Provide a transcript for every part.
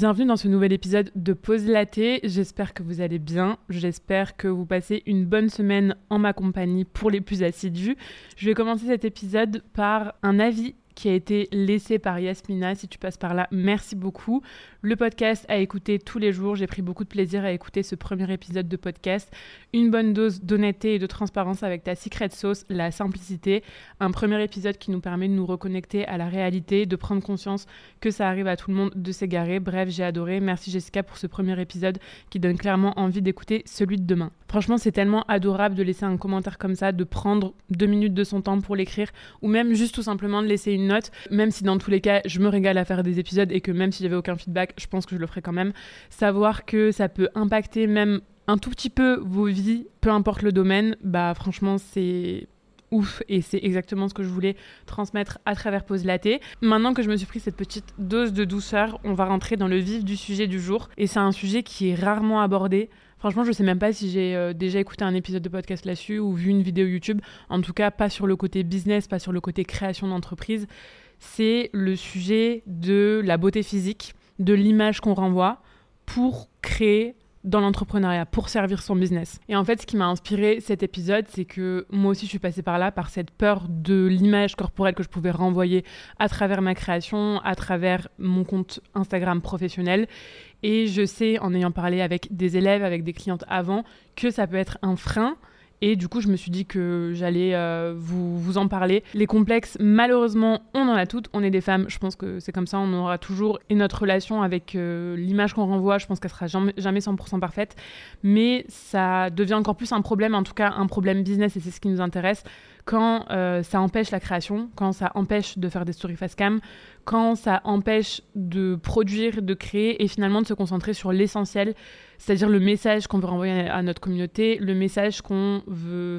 Bienvenue dans ce nouvel épisode de Pause Laté. J'espère que vous allez bien. J'espère que vous passez une bonne semaine en ma compagnie pour les plus assidus. Je vais commencer cet épisode par un avis qui a été laissé par Yasmina. Si tu passes par là, merci beaucoup. Le podcast à écouter tous les jours. J'ai pris beaucoup de plaisir à écouter ce premier épisode de podcast. Une bonne dose d'honnêteté et de transparence avec ta secret sauce, la simplicité. Un premier épisode qui nous permet de nous reconnecter à la réalité, de prendre conscience que ça arrive à tout le monde de s'égarer. Bref, j'ai adoré. Merci Jessica pour ce premier épisode qui donne clairement envie d'écouter celui de demain. Franchement, c'est tellement adorable de laisser un commentaire comme ça, de prendre deux minutes de son temps pour l'écrire, ou même juste tout simplement de laisser une même si dans tous les cas, je me régale à faire des épisodes et que même si j'avais aucun feedback, je pense que je le ferai quand même. Savoir que ça peut impacter même un tout petit peu vos vies, peu importe le domaine, bah franchement, c'est ouf et c'est exactement ce que je voulais transmettre à travers Pause Laté. Maintenant que je me suis pris cette petite dose de douceur, on va rentrer dans le vif du sujet du jour et c'est un sujet qui est rarement abordé Franchement, je sais même pas si j'ai euh, déjà écouté un épisode de podcast là-dessus ou vu une vidéo YouTube. En tout cas, pas sur le côté business, pas sur le côté création d'entreprise. C'est le sujet de la beauté physique, de l'image qu'on renvoie pour créer dans l'entrepreneuriat pour servir son business. Et en fait, ce qui m'a inspiré cet épisode, c'est que moi aussi, je suis passée par là, par cette peur de l'image corporelle que je pouvais renvoyer à travers ma création, à travers mon compte Instagram professionnel. Et je sais, en ayant parlé avec des élèves, avec des clientes avant, que ça peut être un frein. Et du coup, je me suis dit que j'allais euh, vous, vous, en parler. Les complexes, malheureusement, on en a toutes. On est des femmes, je pense que c'est comme ça, on aura toujours. Et notre relation avec euh, l'image qu'on renvoie, je pense qu'elle sera jamais, jamais 100% parfaite. Mais ça devient encore plus un problème, en tout cas un problème business, et c'est ce qui nous intéresse quand euh, ça empêche la création, quand ça empêche de faire des stories face cam, quand ça empêche de produire, de créer et finalement de se concentrer sur l'essentiel, c'est-à-dire le message qu'on veut renvoyer à notre communauté, le message qu'on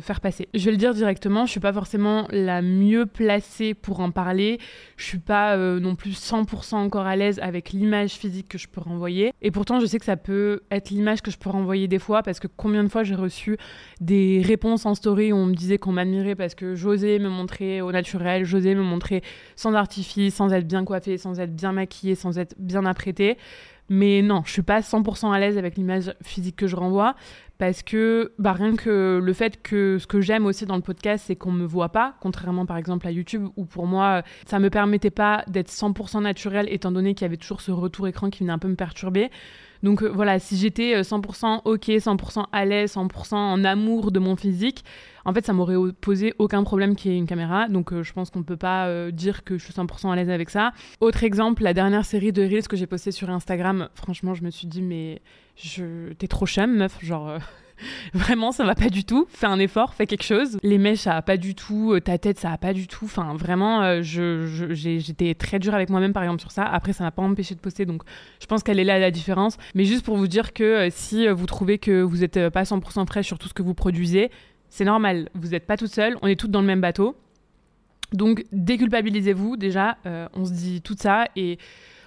faire passer. Je vais le dire directement, je suis pas forcément la mieux placée pour en parler, je suis pas euh, non plus 100% encore à l'aise avec l'image physique que je peux renvoyer et pourtant je sais que ça peut être l'image que je peux renvoyer des fois parce que combien de fois j'ai reçu des réponses en story où on me disait qu'on m'admirait parce que j'osais me montrer au naturel, j'osais me montrer sans artifice, sans être bien coiffée, sans être bien maquillée, sans être bien apprêtée. Mais non, je suis pas 100% à l'aise avec l'image physique que je renvoie parce que bah, rien que le fait que ce que j'aime aussi dans le podcast, c'est qu'on me voit pas, contrairement par exemple à YouTube où pour moi ça me permettait pas d'être 100% naturel étant donné qu'il y avait toujours ce retour écran qui venait un peu me perturber. Donc euh, voilà, si j'étais 100% euh, ok, 100% à l'aise, 100% en amour de mon physique, en fait, ça m'aurait posé aucun problème qu'il y ait une caméra. Donc euh, je pense qu'on ne peut pas dire que je suis 100% à l'aise avec ça. Autre exemple, la dernière série de Reels que j'ai postée sur Instagram, franchement, je me suis dit, mais je... t'es trop chum, meuf, genre... Vraiment, ça va pas du tout. Fais un effort, fais quelque chose. Les mèches, ça va pas du tout. Euh, ta tête, ça va pas du tout. Enfin, vraiment, euh, j'étais très dure avec moi-même, par exemple, sur ça. Après, ça m'a pas empêché de poster. Donc, je pense qu'elle est là la différence. Mais juste pour vous dire que euh, si vous trouvez que vous êtes pas 100% frais sur tout ce que vous produisez, c'est normal. Vous n'êtes pas toute seule. On est toutes dans le même bateau. Donc, déculpabilisez-vous. Déjà, on se dit tout ça. Et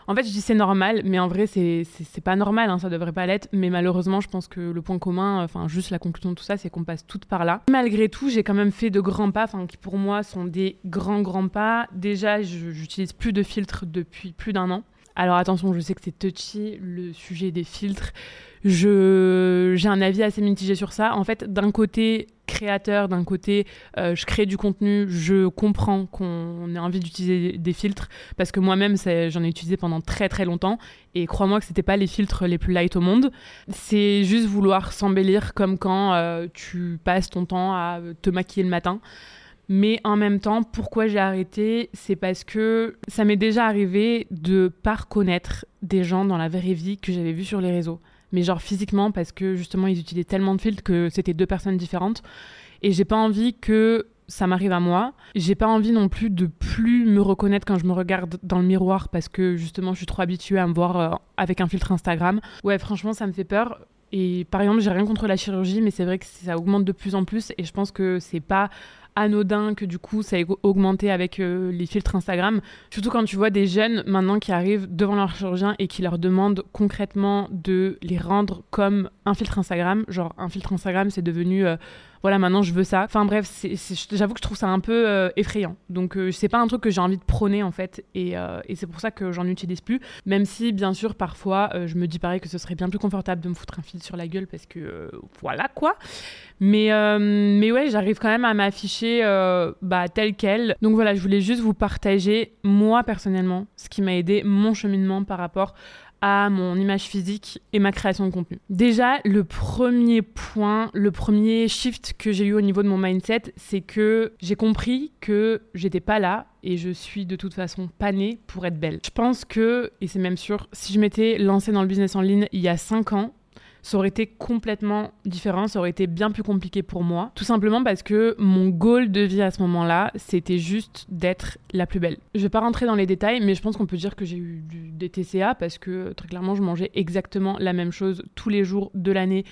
en fait, je dis c'est normal, mais en vrai, c'est pas normal, hein, ça devrait pas l'être. Mais malheureusement, je pense que le point commun, enfin, juste la conclusion de tout ça, c'est qu'on passe toutes par là. Malgré tout, j'ai quand même fait de grands pas, enfin, qui pour moi sont des grands, grands pas. Déjà, j'utilise plus de filtres depuis plus d'un an. Alors attention, je sais que c'est touchy, le sujet des filtres. Je, j'ai un avis assez mitigé sur ça. En fait, d'un côté, créateur, d'un côté, euh, je crée du contenu, je comprends qu'on ait envie d'utiliser des filtres parce que moi-même, j'en ai utilisé pendant très très longtemps et crois-moi que c'était pas les filtres les plus light au monde. C'est juste vouloir s'embellir comme quand euh, tu passes ton temps à te maquiller le matin. Mais en même temps, pourquoi j'ai arrêté C'est parce que ça m'est déjà arrivé de pas reconnaître des gens dans la vraie vie que j'avais vus sur les réseaux mais genre physiquement parce que justement ils utilisaient tellement de filtres que c'était deux personnes différentes. Et j'ai pas envie que ça m'arrive à moi. J'ai pas envie non plus de plus me reconnaître quand je me regarde dans le miroir parce que justement je suis trop habituée à me voir euh, avec un filtre Instagram. Ouais, franchement, ça me fait peur. Et par exemple, j'ai rien contre la chirurgie, mais c'est vrai que ça augmente de plus en plus et je pense que c'est pas anodin que du coup ça ait augmenté avec euh, les filtres Instagram. Surtout quand tu vois des jeunes maintenant qui arrivent devant leur chirurgien et qui leur demandent concrètement de les rendre comme un filtre Instagram. Genre un filtre Instagram c'est devenu... Euh, voilà, maintenant je veux ça. Enfin bref, j'avoue que je trouve ça un peu euh, effrayant. Donc euh, c'est pas un truc que j'ai envie de prôner en fait, et, et c'est pour ça que j'en utilise plus. Même si bien sûr parfois je me dis pareil que ce serait bien plus confortable de me foutre un fil sur la gueule parce que voilà quoi. Mais, mais ouais, j'arrive quand même à m'afficher bah, tel quel. Donc voilà, je voulais juste vous partager moi personnellement ce qui m'a aidé mon cheminement par rapport à mon image physique et ma création de contenu. Déjà, le premier point, le premier shift que j'ai eu au niveau de mon mindset, c'est que j'ai compris que j'étais pas là et je suis de toute façon pas née pour être belle. Je pense que, et c'est même sûr, si je m'étais lancée dans le business en ligne il y a 5 ans, ça aurait été complètement différent, ça aurait été bien plus compliqué pour moi. Tout simplement parce que mon goal de vie à ce moment-là, c'était juste d'être la plus belle. Je vais pas rentrer dans les détails, mais je pense qu'on peut dire que j'ai eu des TCA parce que très clairement, je mangeais exactement la même chose tous les jours de l'année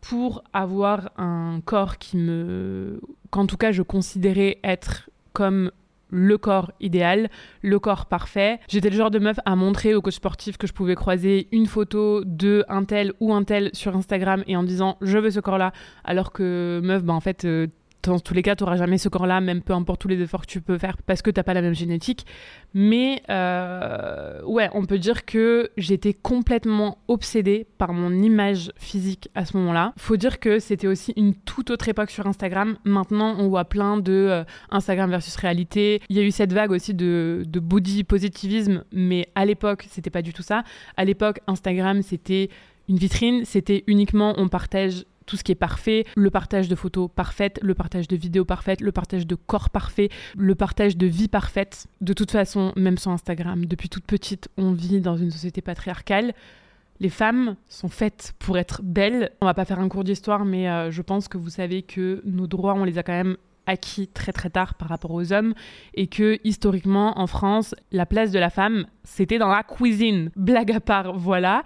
pour avoir un corps qui me qu'en tout cas je considérais être comme le corps idéal, le corps parfait. J'étais le genre de meuf à montrer aux coachs sportifs que je pouvais croiser une photo de un tel ou un tel sur Instagram et en disant je veux ce corps-là, alors que meuf, bah en fait, euh, dans tous les cas, tu n'auras jamais ce corps-là, même peu importe tous les efforts que tu peux faire, parce que tu n'as pas la même génétique. Mais euh, ouais, on peut dire que j'étais complètement obsédée par mon image physique à ce moment-là. Faut dire que c'était aussi une toute autre époque sur Instagram. Maintenant, on voit plein de euh, Instagram versus réalité. Il y a eu cette vague aussi de, de body positivisme, mais à l'époque, c'était pas du tout ça. À l'époque, Instagram, c'était une vitrine, c'était uniquement on partage tout ce qui est parfait, le partage de photos parfaites, le partage de vidéos parfaites, le partage de corps parfait, le partage de vie parfaite. De toute façon, même sur Instagram, depuis toute petite, on vit dans une société patriarcale. Les femmes sont faites pour être belles. On va pas faire un cours d'histoire, mais euh, je pense que vous savez que nos droits, on les a quand même acquis très très tard par rapport aux hommes et que historiquement en France, la place de la femme, c'était dans la cuisine. Blague à part, voilà.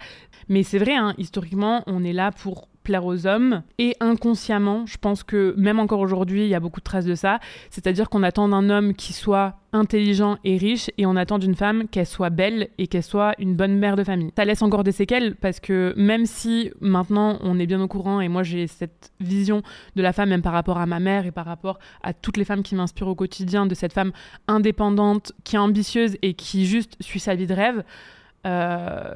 Mais c'est vrai, hein, historiquement, on est là pour plaire aux hommes. Et inconsciemment, je pense que même encore aujourd'hui, il y a beaucoup de traces de ça. C'est-à-dire qu'on attend d'un homme qui soit intelligent et riche et on attend d'une femme qu'elle soit belle et qu'elle soit une bonne mère de famille. Ça laisse encore des séquelles parce que même si maintenant on est bien au courant et moi j'ai cette vision de la femme même par rapport à ma mère et par rapport à toutes les femmes qui m'inspirent au quotidien de cette femme indépendante qui est ambitieuse et qui juste suit sa vie de rêve, euh,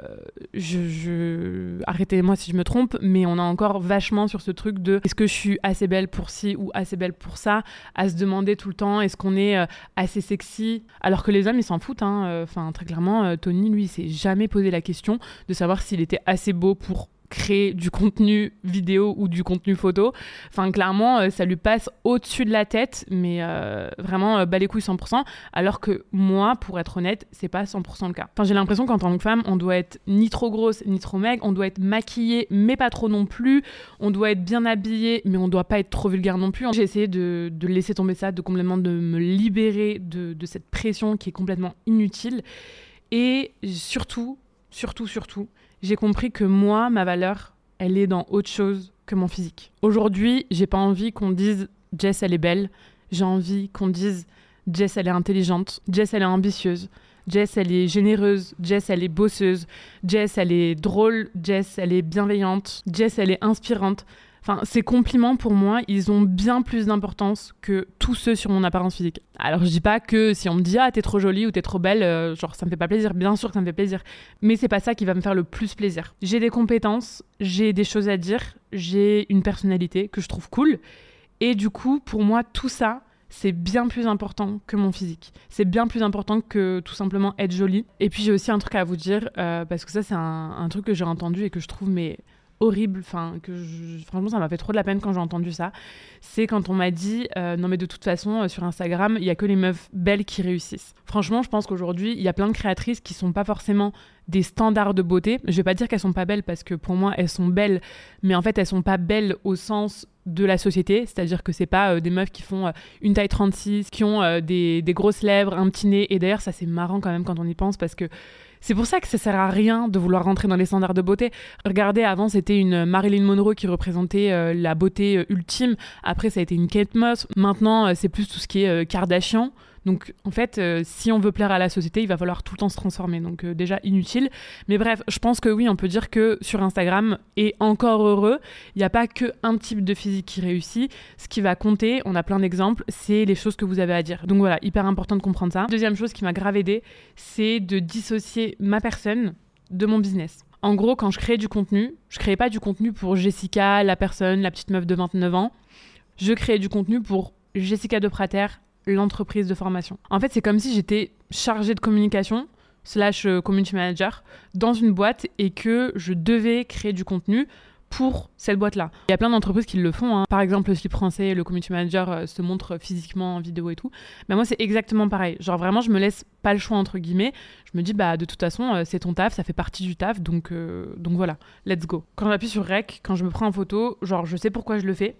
je, Arrêtez-moi si je me trompe, mais on a encore vachement sur ce truc de est-ce que je suis assez belle pour ci ou assez belle pour ça, à se demander tout le temps est-ce qu'on est euh, assez sexy, alors que les hommes ils s'en foutent. Hein. Euh, enfin, très clairement, Tony lui s'est jamais posé la question de savoir s'il était assez beau pour créer du contenu vidéo ou du contenu photo. Enfin, clairement, euh, ça lui passe au-dessus de la tête, mais euh, vraiment, euh, bas les couilles 100%. Alors que moi, pour être honnête, c'est pas 100% le cas. Enfin, j'ai l'impression qu'en tant que femme, on doit être ni trop grosse, ni trop maigre, on doit être maquillée, mais pas trop non plus. On doit être bien habillée, mais on doit pas être trop vulgaire non plus. J'ai essayé de, laisser tomber ça, de complètement de me libérer de cette pression qui est complètement inutile. Et surtout, surtout, surtout, j'ai compris que moi, ma valeur, elle est dans autre chose que mon physique. Aujourd'hui, j'ai pas envie qu'on dise Jess, elle est belle. J'ai envie qu'on dise Jess, elle est intelligente. Jess, elle est ambitieuse. Jess, elle est généreuse. Jess, elle est bosseuse. Jess, elle est drôle. Jess, elle est bienveillante. Jess, elle est inspirante. Enfin, ces compliments, pour moi, ils ont bien plus d'importance que tous ceux sur mon apparence physique. Alors, je dis pas que si on me dit « Ah, t'es trop jolie » ou « T'es trop belle euh, genre, ça me fait pas plaisir. Bien sûr que ça me fait plaisir. Mais c'est pas ça qui va me faire le plus plaisir. J'ai des compétences, j'ai des choses à dire, j'ai une personnalité que je trouve cool. Et du coup, pour moi, tout ça, c'est bien plus important que mon physique. C'est bien plus important que tout simplement être jolie. Et puis j'ai aussi un truc à vous dire, euh, parce que ça c'est un, un, truc que j'ai entendu et que je trouve mais horrible, enfin que franchement ça m'a fait trop de la peine quand j'ai entendu ça, c'est quand on m'a dit euh, non mais de toute façon euh, sur Instagram il y a que les meufs belles qui réussissent. Franchement je pense qu'aujourd'hui il y a plein de créatrices qui sont pas forcément des standards de beauté. Je vais pas dire qu'elles sont pas belles parce que pour moi elles sont belles, mais en fait elles sont pas belles au sens de la société, c'est-à-dire que c'est pas euh, des meufs qui font une taille 36, qui ont des, des grosses lèvres, un petit nez, et d'ailleurs ça c'est marrant quand même quand on y pense parce que c'est pour ça que ça sert à rien de vouloir rentrer dans les standards de beauté. Regardez, avant c'était une Marilyn Monroe qui représentait euh, la beauté euh, ultime. Après ça a été une Kate Moss. Maintenant euh, c'est plus tout ce qui est Kardashian. Donc en fait, euh, si on veut plaire à la société, il va falloir tout le temps se transformer. Donc euh, déjà inutile. Mais bref, je pense que oui, on peut dire que sur Instagram, et encore heureux, il n'y a pas que un type de physique qui réussit. Ce qui va compter, on a plein d'exemples, c'est les choses que vous avez à dire. Donc voilà, hyper important de comprendre ça. Deuxième chose qui m'a grave aidé, c'est de dissocier ma personne de mon business. En gros, quand je crée du contenu, je créais pas du contenu pour Jessica, la personne, la petite meuf de 29 ans. Je créais du contenu pour Jessica de Prater, l'entreprise de formation. En fait, c'est comme si j'étais chargée de communication slash euh, community manager dans une boîte et que je devais créer du contenu pour cette boîte-là. Il y a plein d'entreprises qui le font. Hein. Par exemple, le slip français, le community manager euh, se montre physiquement en vidéo et tout. Mais moi, c'est exactement pareil. Genre vraiment, je me laisse pas le choix entre guillemets. Je me dis bah de toute façon, euh, c'est ton taf, ça fait partie du taf, donc donc voilà, let's go. Quand j'appuie sur rec, quand je me prends en photo, genre je sais pourquoi je le fais.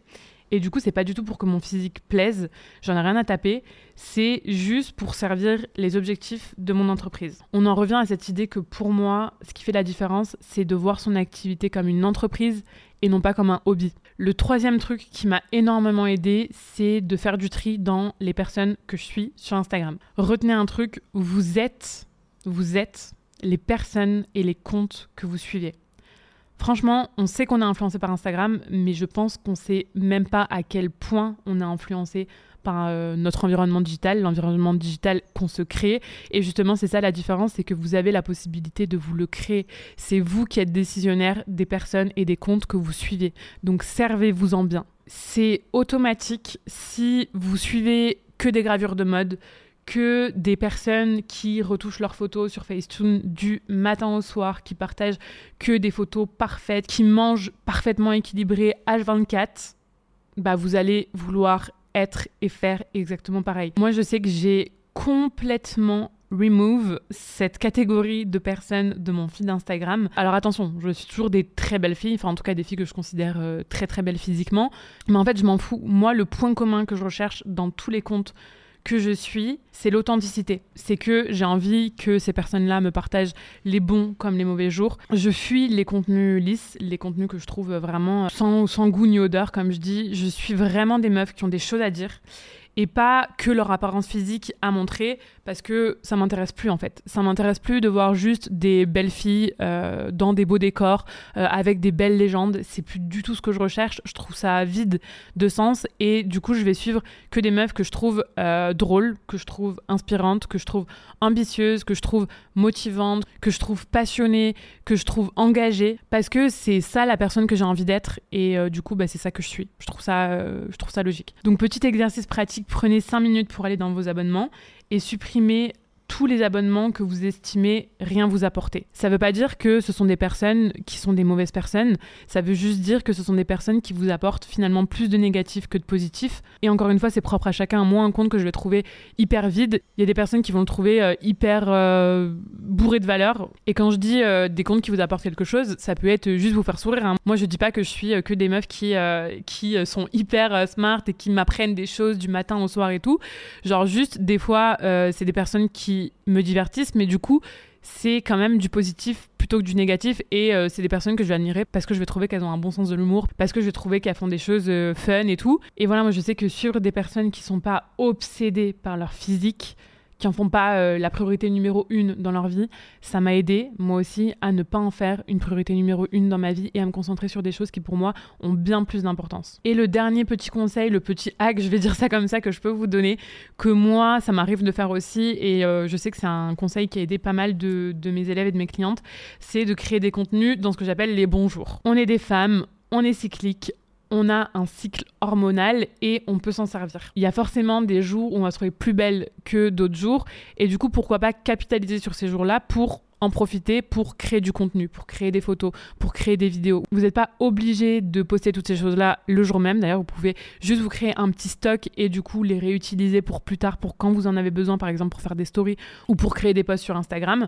Et du coup, c'est pas du tout pour que mon physique plaise, j'en ai rien à taper, c'est juste pour servir les objectifs de mon entreprise. On en revient à cette idée que pour moi, ce qui fait la différence, c'est de voir son activité comme une entreprise et non pas comme un hobby. Le troisième truc qui m'a énormément aidé, c'est de faire du tri dans les personnes que je suis sur Instagram. Retenez un truc, vous êtes, vous êtes les personnes et les comptes que vous suivez. Franchement, on sait qu'on est influencé par Instagram, mais je pense qu'on sait même pas à quel point on est influencé par euh, notre environnement digital, l'environnement digital qu'on se crée. Et justement, c'est ça la différence, c'est que vous avez la possibilité de vous le créer. C'est vous qui êtes décisionnaire des personnes et des comptes que vous suivez. Donc servez-vous-en bien. C'est automatique si vous suivez que des gravures de mode, que des personnes qui retouchent leurs photos sur Facetune du matin au soir, qui partagent que des photos parfaites, qui mangent parfaitement équilibré H24, bah vous allez vouloir être et faire exactement pareil. Moi, je sais que j'ai complètement remove cette catégorie de personnes de mon feed Instagram. Alors attention, je suis toujours des très belles filles, enfin en tout cas des filles que je considère euh, très très belles physiquement, mais en fait je m'en fous. Moi, le point commun que je recherche dans tous les comptes que je suis, c'est l'authenticité. C'est que j'ai envie que ces personnes-là me partagent les bons comme les mauvais jours. Je fuis les contenus lisses, les contenus que je trouve vraiment sans, sans goût ni odeur, comme je dis. Je suis vraiment des meufs qui ont des choses à dire et pas que leur apparence physique à montrer parce que ça m'intéresse plus en fait. Ça m'intéresse plus de voir juste des belles filles euh, dans des beaux décors euh, avec des belles légendes. C'est plus du tout ce que je recherche. Je trouve ça vide de sens et du coup je vais suivre que des meufs que je trouve euh, drôles, que je trouve inspirantes, que je trouve ambitieuses, que je trouve motivantes, que je trouve passionnées, que je trouve engagées parce que c'est ça la personne que j'ai envie d'être et du coup bah, c'est ça que je suis. Je trouve ça, je trouve ça logique. Donc petit exercice pratique prenez 5 minutes pour aller dans vos abonnements et supprimez tous les abonnements que vous estimez rien vous apporter. Ça ne veut pas dire que ce sont des personnes qui sont des mauvaises personnes, ça veut juste dire que ce sont des personnes qui vous apportent finalement plus de négatifs que de positifs. Et encore une fois, c'est propre à chacun. Moi, un compte que je vais trouver hyper vide, il y a des personnes qui vont le trouver euh, hyper euh, bourré de valeur. Et quand je dis euh, des comptes qui vous apportent quelque chose, ça peut être juste vous faire sourire. Hein. Moi, je dis pas que je suis que des meufs qui, qui sont hyper smart et qui m'apprennent des choses du matin au soir et tout. Genre juste, des fois, c'est des personnes qui me divertissent, mais du coup, c'est quand même du positif plutôt que du négatif. Et euh, c'est des personnes que je vais admirer parce que je vais trouver qu'elles ont un bon sens de l'humour, parce que je vais trouver qu'elles font des choses euh, fun et tout. Et voilà, moi je sais que sur des personnes qui sont pas obsédées par leur physique, qui en font pas euh, la priorité numéro une dans leur vie, ça m'a aidé, moi aussi, à ne pas en faire une priorité numéro une dans ma vie et à me concentrer sur des choses qui, pour moi, ont bien plus d'importance. Et le dernier petit conseil, le petit hack, je vais dire ça comme ça, que je peux vous donner, que moi, ça m'arrive de faire aussi, et euh, je sais que c'est un conseil qui a aidé pas mal de, mes élèves et de mes clientes, c'est de créer des contenus dans ce que j'appelle les bons jours. On est des femmes, on est cyclique, on a un cycle hormonal et on peut s'en servir. Il y a forcément des jours où on va se trouver plus belle que d'autres jours et du coup pourquoi pas capitaliser sur ces jours-là pour en profiter pour créer du contenu, pour créer des photos, pour créer des vidéos. Vous n'êtes pas obligé de poster toutes ces choses-là le jour même. D'ailleurs, vous pouvez juste vous créer un petit stock et du coup les réutiliser pour plus tard, pour quand vous en avez besoin, par exemple pour faire des stories ou pour créer des posts sur Instagram.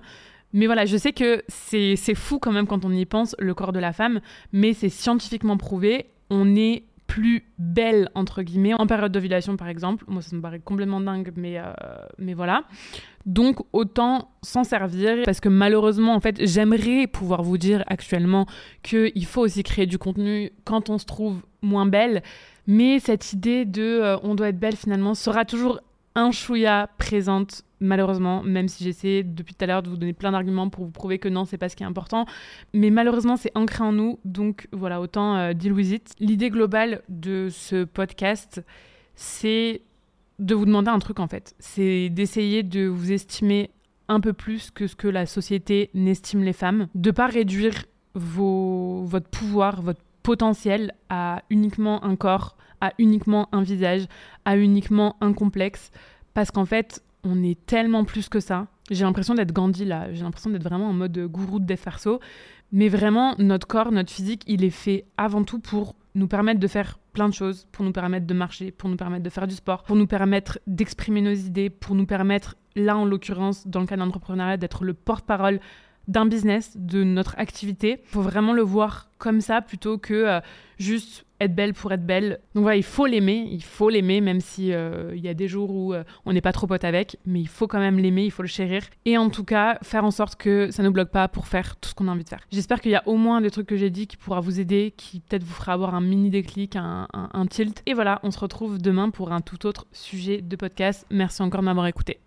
Mais voilà, je sais que c'est fou quand même quand on y pense, le corps de la femme, mais c'est scientifiquement prouvé on est plus belle entre guillemets en période d'ovulation par exemple. Moi ça me paraît complètement dingue mais euh, mais voilà. Donc autant s'en servir parce que malheureusement en fait j'aimerais pouvoir vous dire actuellement qu'il faut aussi créer du contenu quand on se trouve moins belle. Mais cette idée de euh, on doit être belle finalement sera toujours un chouïa présente malheureusement, même si j'essaie depuis tout à l'heure de vous donner plein d'arguments pour vous prouver que non, c'est pas ce qui est important. Mais malheureusement, c'est ancré en nous, donc voilà, autant euh, deal with it. L'idée globale de ce podcast, c'est de vous demander un truc en fait. C'est d'essayer de vous estimer un peu plus que ce que la société n'estime les femmes, de pas réduire vos, votre pouvoir, votre potentiel à uniquement un corps, à uniquement un visage, à uniquement un complexe, parce qu'en fait, on est tellement plus que ça. J'ai l'impression d'être Gandhi là, j'ai l'impression d'être vraiment en mode gourou de Defarso. Mais vraiment, notre corps, notre physique, il est fait avant tout pour nous permettre de faire plein de choses, pour nous permettre de marcher, pour nous permettre de faire du sport, pour nous permettre d'exprimer nos idées, pour nous permettre, là en l'occurrence, dans le cas d'entrepreneuriat, d'être le porte-parole d'un business, de notre activité. Il faut vraiment le voir comme ça plutôt que euh, juste être belle pour être belle. Donc voilà, il faut l'aimer, il faut l'aimer, même si euh, il y a des jours où euh, on n'est pas trop pote avec, mais il faut quand même l'aimer, il faut le chérir. Et en tout cas, faire en sorte que ça ne bloque pas pour faire tout ce qu'on a envie de faire. J'espère qu'il y a au moins des trucs que j'ai dit qui pourra vous aider, qui peut-être vous fera avoir un mini déclic, un, un tilt. Et voilà, on se retrouve demain pour un tout autre sujet de podcast. Merci encore de m'avoir écouté.